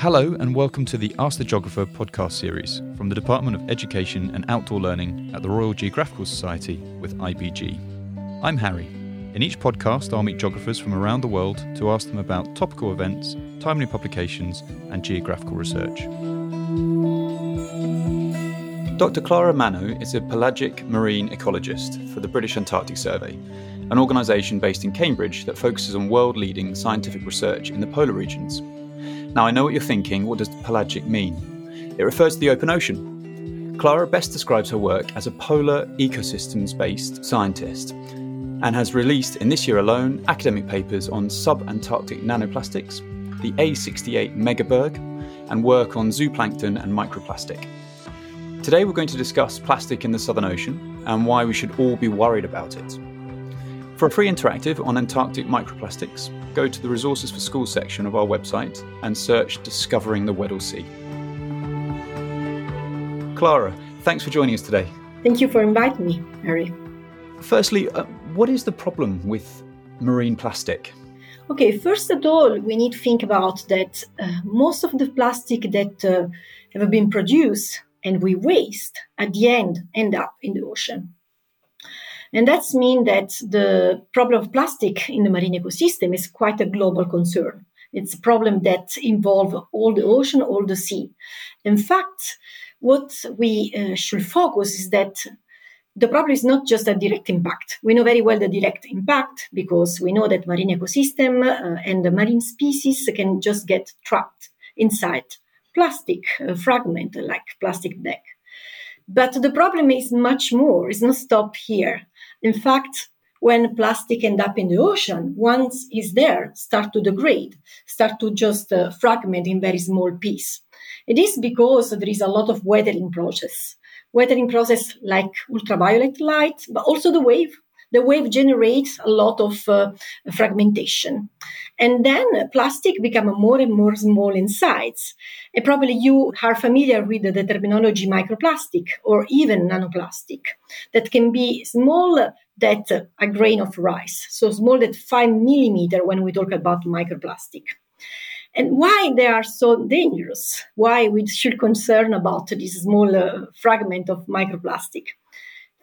Hello, and welcome to the Ask the Geographer podcast series from the Department of Education and Outdoor Learning at the Royal Geographical Society with IBG. I'm Harry. In each podcast, I'll meet geographers from around the world to ask them about topical events, timely publications, and geographical research. Dr. Clara Manno is a pelagic marine ecologist for the British Antarctic Survey, an organisation based in Cambridge that focuses on world leading scientific research in the polar regions. Now, I know what you're thinking what does pelagic mean? It refers to the open ocean. Clara best describes her work as a polar ecosystems based scientist and has released in this year alone academic papers on subantarctic nanoplastics, the A68 megaberg, and work on zooplankton and microplastic. Today we're going to discuss plastic in the Southern Ocean and why we should all be worried about it. For a free interactive on Antarctic microplastics, go to the Resources for Schools section of our website and search Discovering the Weddell Sea. Clara, thanks for joining us today. Thank you for inviting me, Harry. Firstly, uh, what is the problem with marine plastic? Okay, first of all, we need to think about that uh, most of the plastic that uh, have been produced and we waste at the end end up in the ocean. And that's mean that the problem of plastic in the marine ecosystem is quite a global concern. It's a problem that involves all the ocean, all the sea. In fact, what we uh, should focus is that the problem is not just a direct impact. We know very well the direct impact because we know that marine ecosystem uh, and the marine species can just get trapped inside plastic uh, fragment like plastic deck. But the problem is much more. It's not stop here. In fact, when plastic end up in the ocean, once it's there, start to degrade, start to just uh, fragment in very small piece. It is because there is a lot of weathering process. Weathering process like ultraviolet light, but also the wave the wave generates a lot of uh, fragmentation. And then plastic become more and more small in size. And probably you are familiar with the terminology microplastic or even nanoplastic that can be small that a grain of rice. So small that five millimeter when we talk about microplastic. And why they are so dangerous? Why we should concern about this small uh, fragment of microplastic?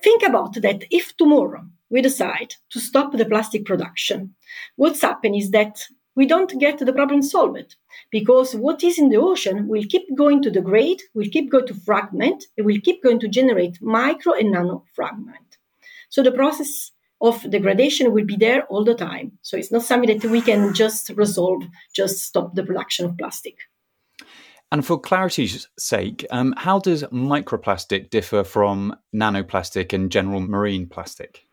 Think about that if tomorrow we decide to stop the plastic production, what's happening is that we don't get the problem solved because what is in the ocean will keep going to degrade, will keep going to fragment, it will keep going to generate micro and nano fragment. So the process of degradation will be there all the time. So it's not something that we can just resolve, just stop the production of plastic. And for clarity's sake, um, how does microplastic differ from nanoplastic and general marine plastic?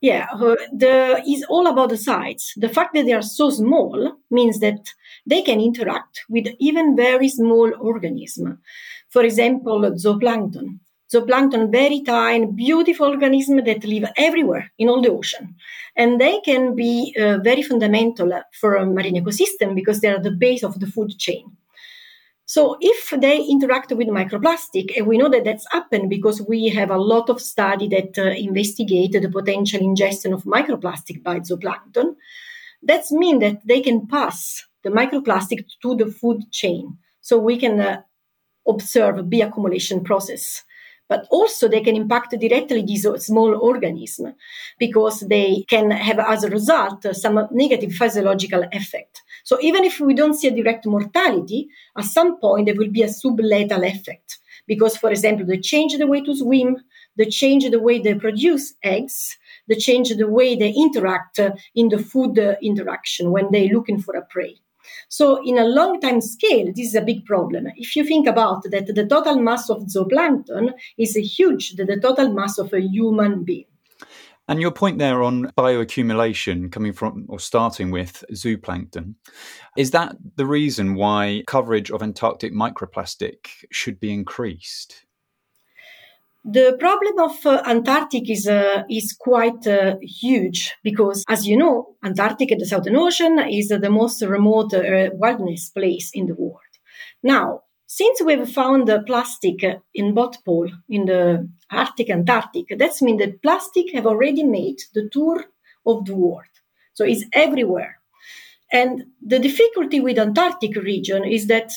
Yeah, uh, the is all about the size. The fact that they are so small means that they can interact with even very small organisms. For example, zooplankton. Zooplankton, very tiny, beautiful organisms that live everywhere in all the ocean. And they can be uh, very fundamental for a marine ecosystem because they are the base of the food chain. So if they interact with microplastic, and we know that that's happened because we have a lot of study that uh, investigate the potential ingestion of microplastic by zooplankton, that means that they can pass the microplastic to the food chain. So we can uh, observe the accumulation process but also they can impact directly these small organisms because they can have as a result some negative physiological effect. So even if we don't see a direct mortality, at some point there will be a sublethal effect because, for example, they change the way to swim, they change the way they produce eggs, they change the way they interact uh, in the food uh, interaction when they're looking for a prey. So in a long time scale, this is a big problem. If you think about that, the total mass of zooplankton is huge than the total mass of a human being. And your point there on bioaccumulation coming from or starting with zooplankton, is that the reason why coverage of Antarctic microplastic should be increased? The problem of uh, Antarctic is uh, is quite uh, huge because, as you know, Antarctic and the Southern Ocean is the most remote uh, wilderness place in the world. Now, since we have found plastic in both pole, in the Arctic and Antarctic, that means that plastic have already made the tour of the world. So it's everywhere. And the difficulty with Antarctic region is that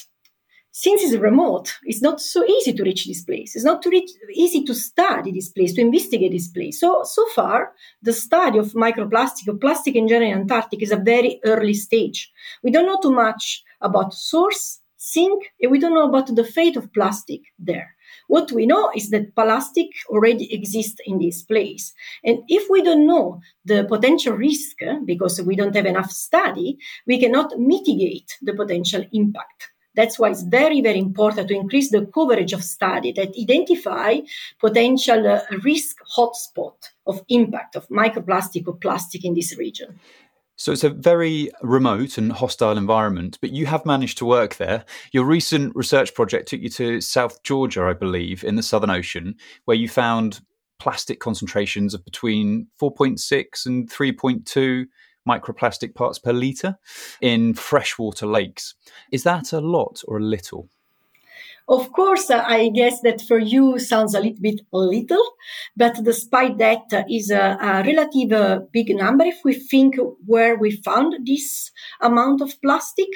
since it's remote, it's not so easy to reach this place. It's not reach, easy to study this place, to investigate this place. So, so far, the study of microplastic, or plastic in general in Antarctic, is a very early stage. We don't know too much about source, sink, and we don't know about the fate of plastic there. What we know is that plastic already exists in this place. And if we don't know the potential risk, because we don't have enough study, we cannot mitigate the potential impact. That's why it's very, very important to increase the coverage of study that identify potential uh, risk hotspot of impact of microplastic or plastic in this region. So it's a very remote and hostile environment, but you have managed to work there. Your recent research project took you to South Georgia, I believe, in the Southern Ocean, where you found plastic concentrations of between 4.6 and 3.2 microplastic parts per litre in freshwater lakes. Is that a lot or a little? Of course, uh, I guess that for you sounds a little bit little, but despite that uh, is a, a relative uh, big number if we think where we found this amount of plastic.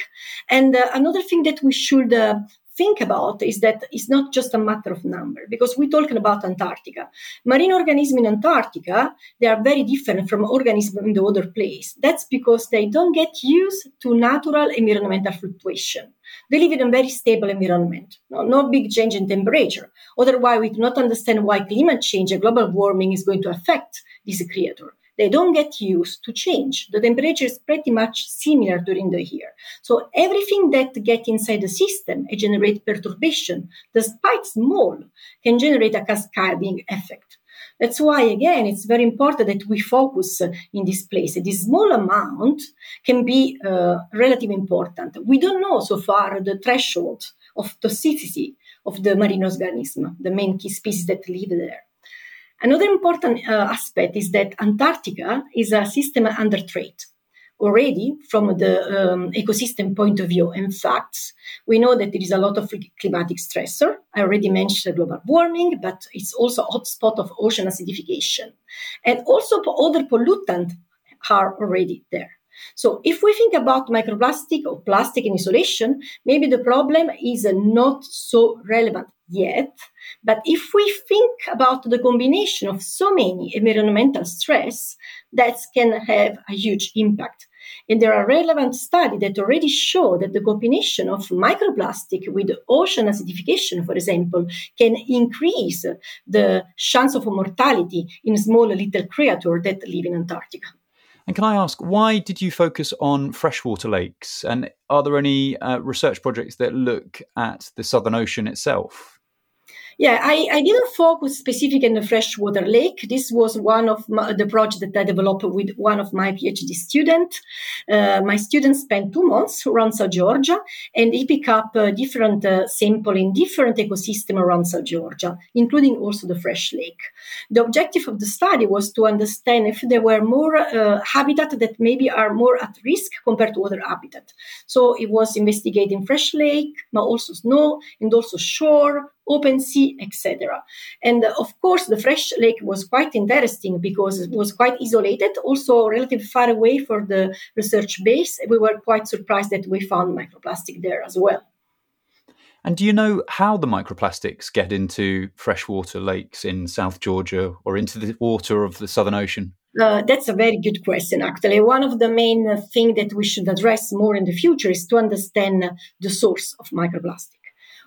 And uh, another thing that we should uh, think about is that it's not just a matter of number because we're talking about Antarctica. Marine organisms in Antarctica, they are very different from organisms in the other place. That's because they don't get used to natural environmental fluctuation. They live in a very stable environment, no, no big change in temperature. Otherwise, we do not understand why climate change and global warming is going to affect this creature they don't get used to change. The temperature is pretty much similar during the year. So everything that get inside the system and generate perturbation, despite small, can generate a cascading effect. That's why, again, it's very important that we focus in this place. This small amount can be uh, relatively important. We don't know so far the threshold of toxicity of the marine organism, the main key species that live there. Another important uh, aspect is that Antarctica is a system under threat already from the um, ecosystem point of view. In fact, we know that there is a lot of climatic stressor. I already mentioned global warming, but it's also a hotspot of ocean acidification. And also other pollutants are already there. So if we think about microplastic or plastic in isolation, maybe the problem is not so relevant yet. But if we think about the combination of so many environmental stress, that can have a huge impact. And there are relevant studies that already show that the combination of microplastic with ocean acidification, for example, can increase the chance of mortality in small little creatures that live in Antarctica. And can I ask, why did you focus on freshwater lakes? And are there any uh, research projects that look at the Southern Ocean itself? Yeah, I, I didn't focus specific in the freshwater lake. This was one of my, the projects that I developed with one of my PhD students. Uh, my student spent two months around South Georgia, and he picked up a different uh, sample in different ecosystem around South Georgia, including also the fresh lake. The objective of the study was to understand if there were more uh, habitat that maybe are more at risk compared to other habitat. So it was investigating fresh lake, but also snow and also shore, open sea, etc. And uh, of course, the fresh lake was quite interesting because it was quite isolated, also relatively far away for the research base. We were quite surprised that we found microplastic there as well. And do you know how the microplastics get into freshwater lakes in South Georgia or into the water of the Southern Ocean? Uh, that's a very good question, actually. One of the main uh, things that we should address more in the future is to understand the source of microplastic.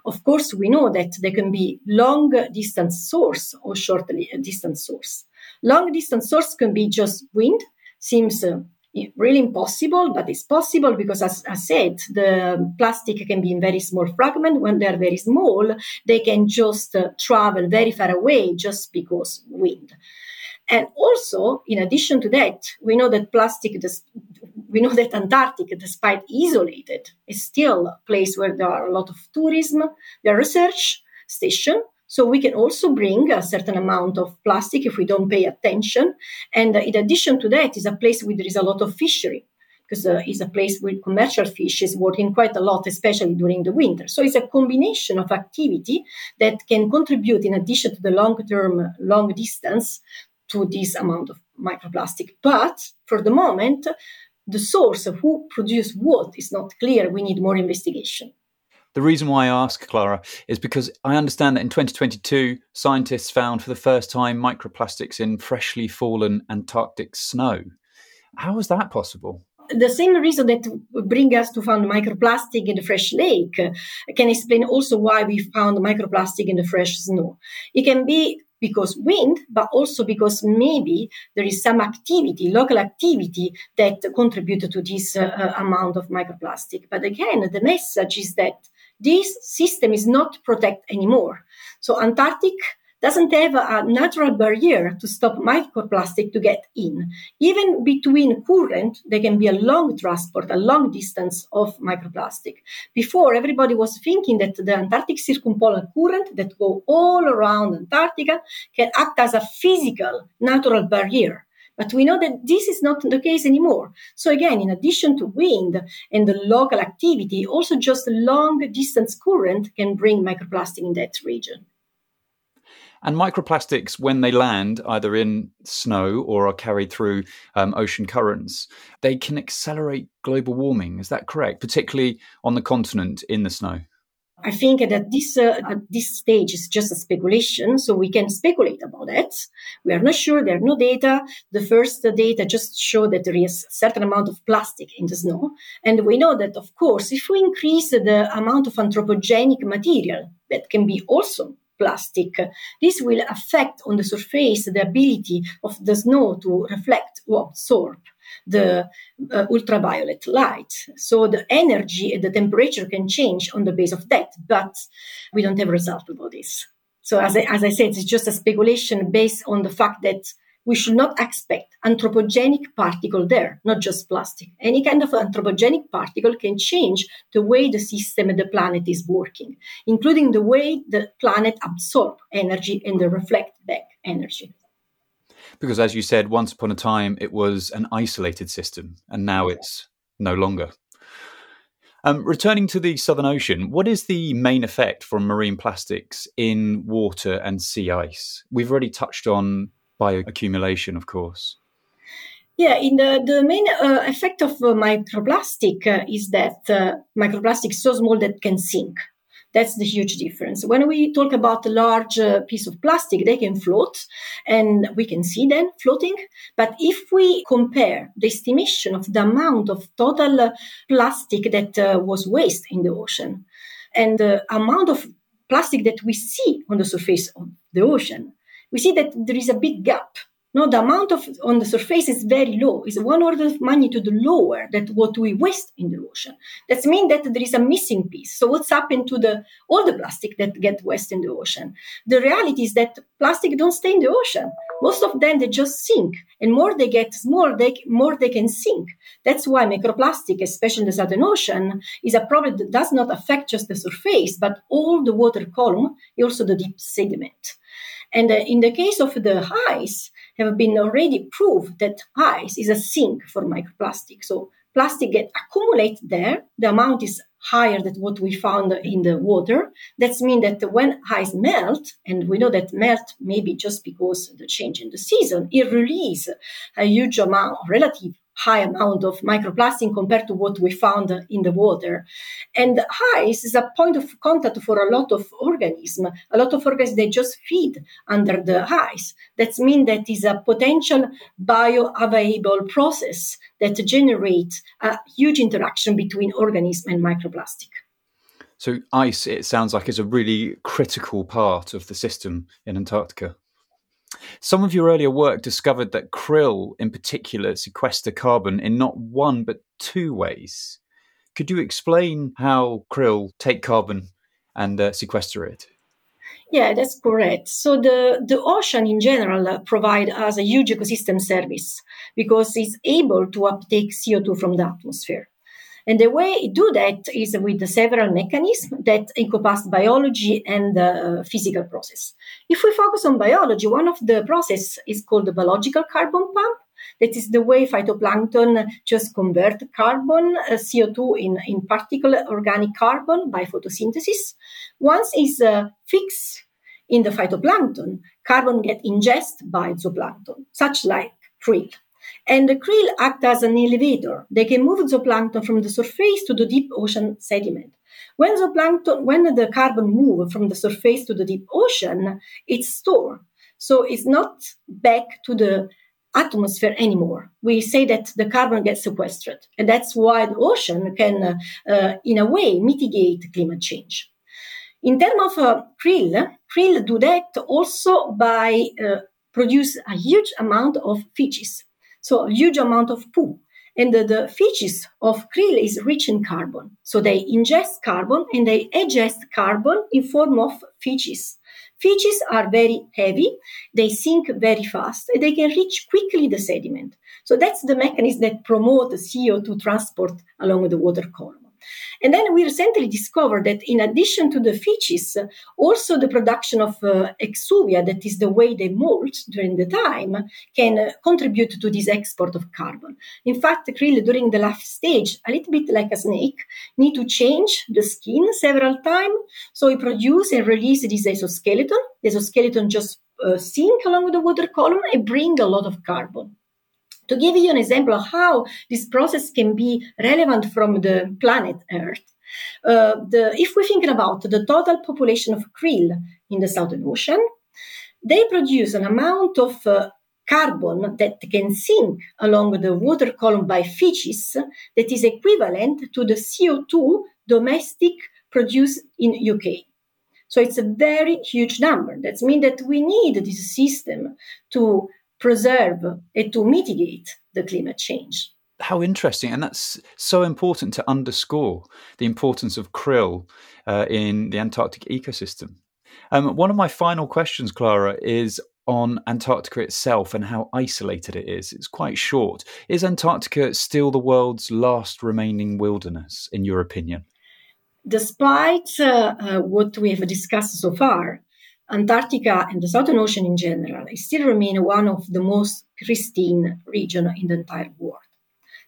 Of course, we know that there can be long distance source or short distance source. Long distance source can be just wind, seems uh, really impossible, but it's possible because, as I said, the plastic can be in very small fragment. When they're very small, they can just uh, travel very far away just because wind. And also, in addition to that, we know that plastic we know that Antarctica, despite isolated, is still a place where there are a lot of tourism, there are research station. So we can also bring a certain amount of plastic if we don't pay attention. And in addition to that, is a place where there is a lot of fishery because uh, it's a place where commercial fish is working quite a lot, especially during the winter. So it's a combination of activity that can contribute, in addition to the long-term, long distance, to this amount of microplastic. But for the moment, the source of who produced what is not clear. We need more investigation. The reason why I ask, Clara, is because I understand that in 2022, scientists found for the first time microplastics in freshly fallen Antarctic snow. How was that possible? the same reason that bring us to find microplastic in the fresh lake can explain also why we found microplastic in the fresh snow. It can be because wind, but also because maybe there is some activity, local activity that contributed to this uh, uh, amount of microplastic. But again, the message is that this system is not protected anymore. So Antarctic doesn't have a natural barrier to stop microplastic to get in. Even between current, there can be a long transport, a long distance of microplastic. Before, everybody was thinking that the Antarctic circumpolar current that go all around Antarctica can act as a physical natural barrier. But we know that this is not the case anymore. So again, in addition to wind and the local activity, also just long distance current can bring microplastic in that region. And microplastics, when they land either in snow or are carried through um, ocean currents, they can accelerate global warming. Is that correct? Particularly on the continent in the snow. I think that this uh, at this stage is just a speculation, so we can speculate about that. We are not sure. There are no data. The first data just show that there is a certain amount of plastic in the snow, and we know that, of course, if we increase the amount of anthropogenic material that can be also plastic. This will affect on the surface the ability of the snow to reflect or absorb the uh, ultraviolet light. So the energy and the temperature can change on the base of that, but we don't have result about this. So as I, as I said, it's just a speculation based on the fact that we should not expect anthropogenic particle there, not just plastic. Any kind of anthropogenic particle can change the way the system and the planet is working, including the way the planet absorbs energy and the reflect back energy. Because as you said, once upon a time it was an isolated system, and now it's no longer. Um, returning to the Southern Ocean, what is the main effect from marine plastics in water and sea ice? We've already touched on bioaccumulation, of course. Yeah, in the, the main uh, effect of uh, microplastic uh, is that uh, microplastic is so small that can sink. That's the huge difference. When we talk about a large uh, piece of plastic, they can float and we can see them floating. But if we compare the estimation of the amount of total uh, plastic that was waste in the ocean and the amount of plastic that we see on the surface of the ocean, we see that there is a big gap. No, the amount of on the surface is very low. It's one order of magnitude lower than what we waste in the ocean. That means that there is a missing piece. So what's happened to the all the plastic that get waste in the ocean? The reality is that plastic don't stay in the ocean. Most of them they just sink, and more they get small, they more they can sink. That's why microplastic, especially in the Southern Ocean, is a problem that does not affect just the surface, but all the water column, also the deep sediment. And uh, in the case of the ice, have been already proved that ice is a sink for microplastic. So plastic get accumulate there. The amount is higher than what we found in the water. That means that when ice melt, and we know that melt maybe just because the change in the season, it release a huge amount, relative high amount of microplastic compared to what we found in the water. And ice is a point of contact for a lot of organisms. A lot of organisms, they just feed under the ice. That means that is a potential bioavailable process that generates a huge interaction between organism and microplastic. So ice, it sounds like, is a really critical part of the system in Antarctica. Some of your earlier work discovered that krill, in particular, sequester carbon in not one but two ways. Could you explain how krill take carbon and uh, sequester it? Yeah, that's correct. So the, the ocean in general uh, provide us a huge ecosystem service because it's able to uptake CO2 from the atmosphere. And the way it do that is with several mechanisms that encompass biology and uh, physical process. If we focus on biology, one of the process is called the biological carbon pump. That is the way phytoplankton just convert carbon, uh, CO2 in, in particular organic carbon by photosynthesis. Once is uh, fixed in the phytoplankton, carbon get ingested by zooplankton, such like krill. And the krill act as an elevator. They can move zooplankton from the surface to the deep ocean sediment. When zooplankton, when the carbon move from the surface to the deep ocean, it's stored. So it's not back to the atmosphere anymore. We say that the carbon gets sequestered, and that's why the ocean can, uh, in a way, mitigate climate change. In terms of uh, krill, krill do that also by uh, produce a huge amount of feces, so a huge amount of poo. And the, the feces of krill is rich in carbon. So they ingest carbon and they ingest carbon in form of feces. Feces are very heavy, they sink very fast, and they can reach quickly the sediment. So that's the mechanism that promote the CO2 transport along the water column. And then we recently discovered that in addition to the feces, also the production of uh, exuvia, that is the way they molt during the time, can uh, contribute to this export of carbon. In fact, krill during the life stage, a little bit like a snake, need to change the skin several times. So we produce and release this exoskeleton. The exoskeleton just uh, sink along the water column and bring a lot of carbon. To give you an example of how this process can be relevant from the planet Earth, uh, the, if we're thinking about the total population of krill in the Southern Ocean, they produce an amount of uh, carbon that can sink along the water column by feces that is equivalent to the CO2 domestic produced in UK. So it's a very huge number. That means that we need this system to preserve and to mitigate the climate change. How interesting. And that's so important to underscore the importance of krill uh, in the Antarctic ecosystem. Um, one of my final questions, Clara, is on Antarctica itself and how isolated it is. It's quite short. Is Antarctica still the world's last remaining wilderness, in your opinion? Despite uh, uh, what we have discussed so far, Antarctica and the Southern Ocean in general still remain one of the most pristine regions in the entire world.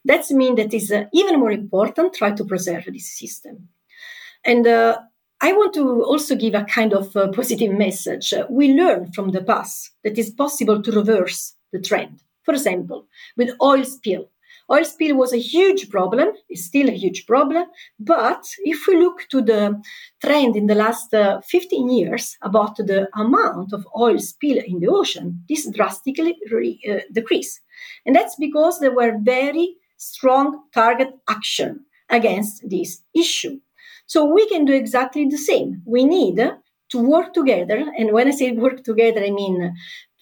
That means that it's uh, even more important to try to preserve this system. And uh, I want to also give a kind of uh, positive message. We learn from the past that it's possible to reverse the trend. For example, with oil spill, Oil spill was a huge problem, it's still a huge problem. But if we look to the trend in the last uh, 15 years about the amount of oil spill in the ocean, this drastically re- uh, decreased. And that's because there were very strong target action against this issue. So we can do exactly the same. We need to work together. And when I say work together, I mean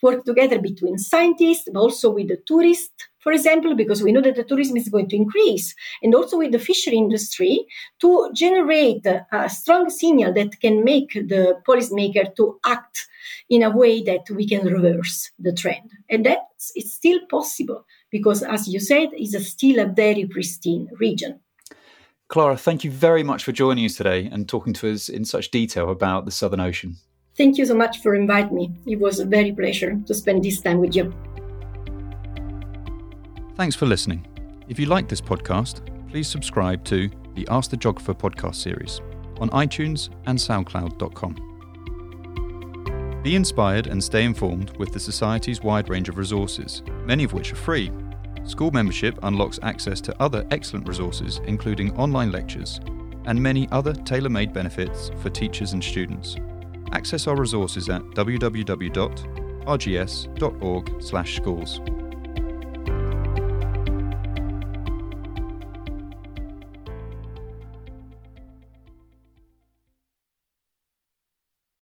work together between scientists, but also with the tourists, for example, because we know that the tourism is going to increase, and also with the fishery industry to generate a strong signal that can make the policymaker to act in a way that we can reverse the trend. And that's it's still possible because, as you said, it's still a very pristine region. Clara, thank you very much for joining us today and talking to us in such detail about the Southern Ocean. Thank you so much for inviting me. It was a very pleasure to spend this time with you. Thanks for listening. If you like this podcast, please subscribe to the Ask the Geographer podcast series on iTunes and SoundCloud.com. Be inspired and stay informed with the Society's wide range of resources, many of which are free. School membership unlocks access to other excellent resources, including online lectures and many other tailor made benefits for teachers and students. Access our resources at www.rgs.org/schools.